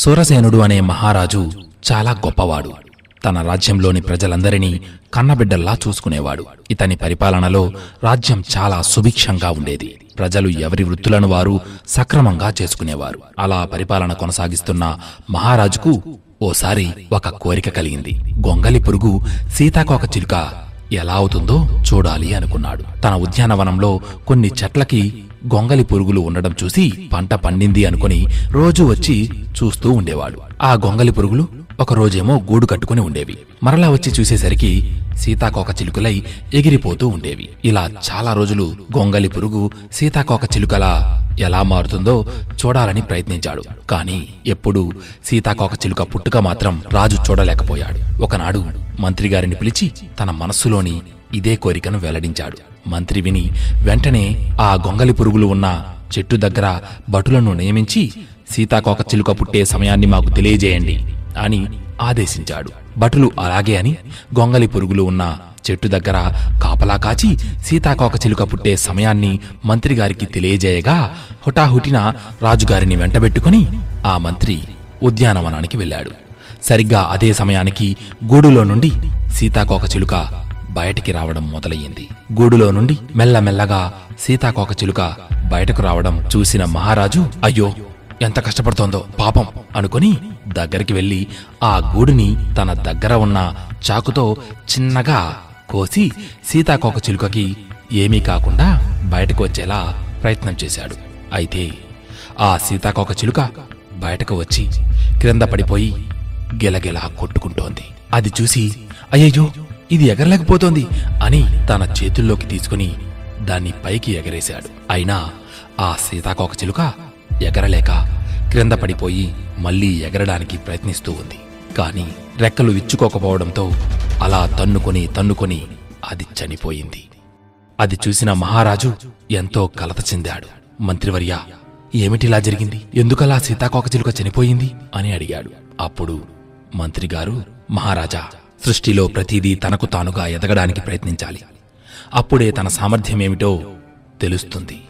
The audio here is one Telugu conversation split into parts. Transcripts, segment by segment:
సూరసేనుడు అనే మహారాజు చాలా గొప్పవాడు. తన రాజ్యంలోని ప్రజలందరినీ కన్నబిడ్డల్లా చూసుకునేవాడు. ఇతని పరిపాలనలో రాజ్యం చాలా సుభిక్షంగా ఉండేది. ప్రజలు ఎవరి వృత్తులను వారు సక్రమంగా చేసుకునేవారు. అలా పరిపాలన కొనసాగిస్తున్న మహారాజుకు ఓసారి ఒక కోరిక కలిగింది. గొంగలి పురుగు సీతాకోక చిలుక ఎలా అవుతుందో చూడాలి అనుకున్నాడు. తన ఉద్యానవనంలో కొన్ని చెట్లకి గొంగలి పురుగులు ఉండడం చూసి పంట పండింది అనుకుని రోజు వచ్చి చూస్తూ ఉండేవాడు. ఆ గొంగలి పురుగులు ఒక రోజేమో గూడు కట్టుకుని ఉండేవి. మరలా వచ్చి చూసేసరికి సీతాకోక చిలుకలై ఎగిరిపోతూ ఉండేవి. ఇలా చాలా రోజులు గొంగలి పురుగు సీతాకోక చిలుకలా ఎలా మారుతుందో చూడాలని ప్రయత్నించాడు. కాని ఎప్పుడూ సీతాకోక చిలుక పుట్టుక మాత్రం రాజు చూడలేకపోయాడు. ఒకనాడు మంత్రిగారిని పిలిచి తన మనస్సులోని ఇదే కోరికను వెల్లడించాడు. మంత్రి విని వెంటనే ఆ గొంగలి పురుగులు ఉన్న చెట్టు దగ్గర భటులను నియమించి సీతాకోక చిలుక పుట్టే సమయాన్ని మాకు తెలియజేయండి అని ఆదేశించాడు. భటులు అలాగే అని గొంగలి పురుగులు ఉన్న చెట్టు దగ్గర కాపలా కాచి సీతాకోక చిలుక పుట్టే సమయాన్ని మంత్రిగారికి తెలియజేయగా హుటాహుటిన రాజుగారిని వెంటబెట్టుకుని ఆ మంత్రి ఉద్యానవనానికి వెళ్ళాడు. సరిగ్గా అదే సమయానికి గూడులో నుండి సీతాకోక చిలుక బయటికి రావడం మొదలయ్యింది. గూడులో నుండి మెల్లమెల్లగా సీతాకోక చిలుక బయటకు రావడం చూసిన మహారాజు అయ్యో ఎంత కష్టపడుతోందో పాపం అనుకుని దగ్గరికి వెళ్ళి ఆ గూడుని తన దగ్గర ఉన్న చాకుతో చిన్నగా కోసి సీతాకోక చిలుకకి ఏమీ కాకుండా బయటకు వచ్చేలా ప్రయత్నం చేశాడు. అయితే ఆ సీతాకోక చిలుక బయటకు వచ్చి క్రింద పడిపోయి గెలగెలా కొట్టుకుంటోంది. అది చూసి అయ్యయ్యో ఇది ఎగరలేకపోతోంది అని తన చేతుల్లోకి తీసుకుని దాన్ని పైకి ఎగరేశాడు. అయినా ఆ సీతాకోక చిలుక ఎగరలేక క్రింద పడిపోయి మళ్ళీ ఎగరడానికి ప్రయత్నిస్తూ ఉంది. కాని రెక్కలు విచ్చుకోకపోవడంతో అలా తన్నుకొని తన్నుకొని అది చనిపోయింది. అది చూసిన మహారాజు ఎంతో కలత చెందాడు. మంత్రివర్య ఏమిటిలా జరిగింది? ఎందుకలా సీతాకోకచిలుక చనిపోయింది? అని అడిగాడు. అప్పుడు మంత్రిగారు మహారాజా సృష్టిలో ప్రతిదీ తనకు తానుగా ఎదగడానికి ప్రయత్నించాలి. అప్పుడే తన సామర్థ్యమేమిటో తెలుస్తుంది.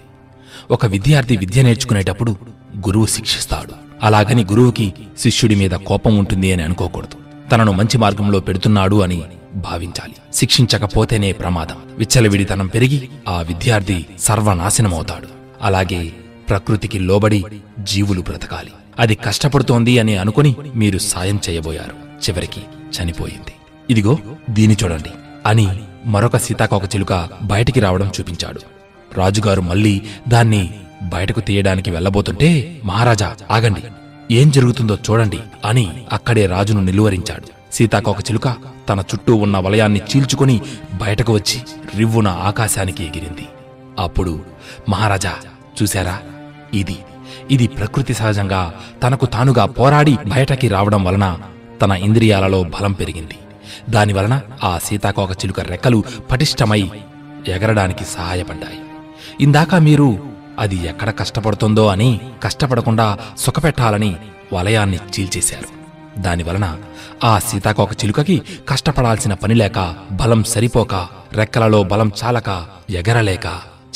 ఒక విద్యార్థి విద్య నేర్చుకునేటప్పుడు గురువు శిక్షిస్తాడు. అలాగని గురువుకి శిష్యుడి మీద కోపం ఉంటుంది అని అనుకోకూడదు. తనను మంచి మార్గంలో పెడుతున్నాడు అని భావించాలి. శిక్షించకపోతేనే ప్రమాదం. విచ్చలవిడితనం పెరిగి ఆ విద్యార్థి సర్వనాశనమవుతాడు. అలాగే ప్రకృతికి లోబడి జీవులు బ్రతకాలి. అది కష్టపడుతోంది అని అనుకుని మీరు సాయం చేయబోయారు. చివరికి చనిపోయింది. ఇదిగో దీని చూడండి అని మరొక సీతాకోకచిలుక బయటికి రావడం చూపించాడు. రాజుగారు మళ్ళీ దాన్ని బయటకు తీయడానికి వెళ్ళబోతుంటే మహారాజా ఆగండి. ఏం జరుగుతుందో చూడండి అని అక్కడే రాజును నిలువరించాడు. సీతాకోక చిలుక తన చుట్టూ ఉన్న వలయాన్ని చీల్చుకుని బయటకు వచ్చి రివ్వున ఆకాశానికి ఎగిరింది. అప్పుడు మహారాజా చూశారా? ఇది ఇది ప్రకృతి సహజంగా తనకు తానుగా పోరాడి బయటకి రావడం వలన తన ఇంద్రియాలలో బలం పెరిగింది. దానివలన ఆ సీతాకోక చిలుక రెక్కలు పటిష్టమై ఎగరడానికి సహాయపడ్డాయి. ఇందాక మీరు అది ఎక్కడ కష్టపడుతుందో అని కష్టపడకుండా సుఖపెట్టాలని వలయాన్ని చీల్చేశారు. దానివలన ఆ సీతాకోక చిలుకకి కష్టపడాల్సిన పని లేక బలం సరిపోక రెక్కలలో బలం చాలక ఎగరలేక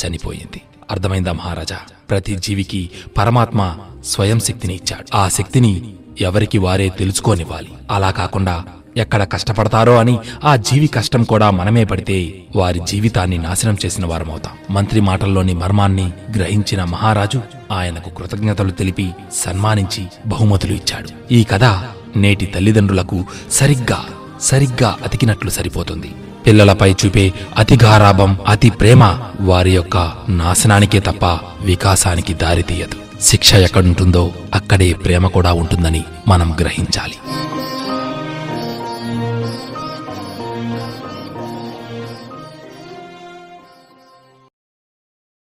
చనిపోయింది. అర్థమైందా మహారాజా? ప్రతి జీవికి పరమాత్మ స్వయం శక్తిని ఇచ్చాడు. ఆ శక్తిని ఎవరికి వారే తెలుసుకోనివ్వాలి. అలా కాకుండా ఎక్కడ కష్టపడతారో అని ఆ జీవి కష్టం కూడా మనమే పడితే వారి జీవితాన్ని నాశనం చేసిన వారమవుతాం. మంత్రి మాటల్లోని మర్మాన్ని గ్రహించిన మహారాజు ఆయనకు కృతజ్ఞతలు తెలిపి సన్మానించి బహుమతులు ఇచ్చాడు. ఈ కథ నేటి తల్లిదండ్రులకు సరిగ్గా సరిగ్గా అతికినట్లు సరిపోతుంది. పిల్లలపై చూపే అతిగారాభం అతి ప్రేమ వారి యొక్క నాశనానికే తప్ప వికాసానికి దారితీయదు శిక్ష ఎక్కడుంటుందో అక్కడే ప్రేమ కూడా ఉంటుందని మనం గ్రహించాలి.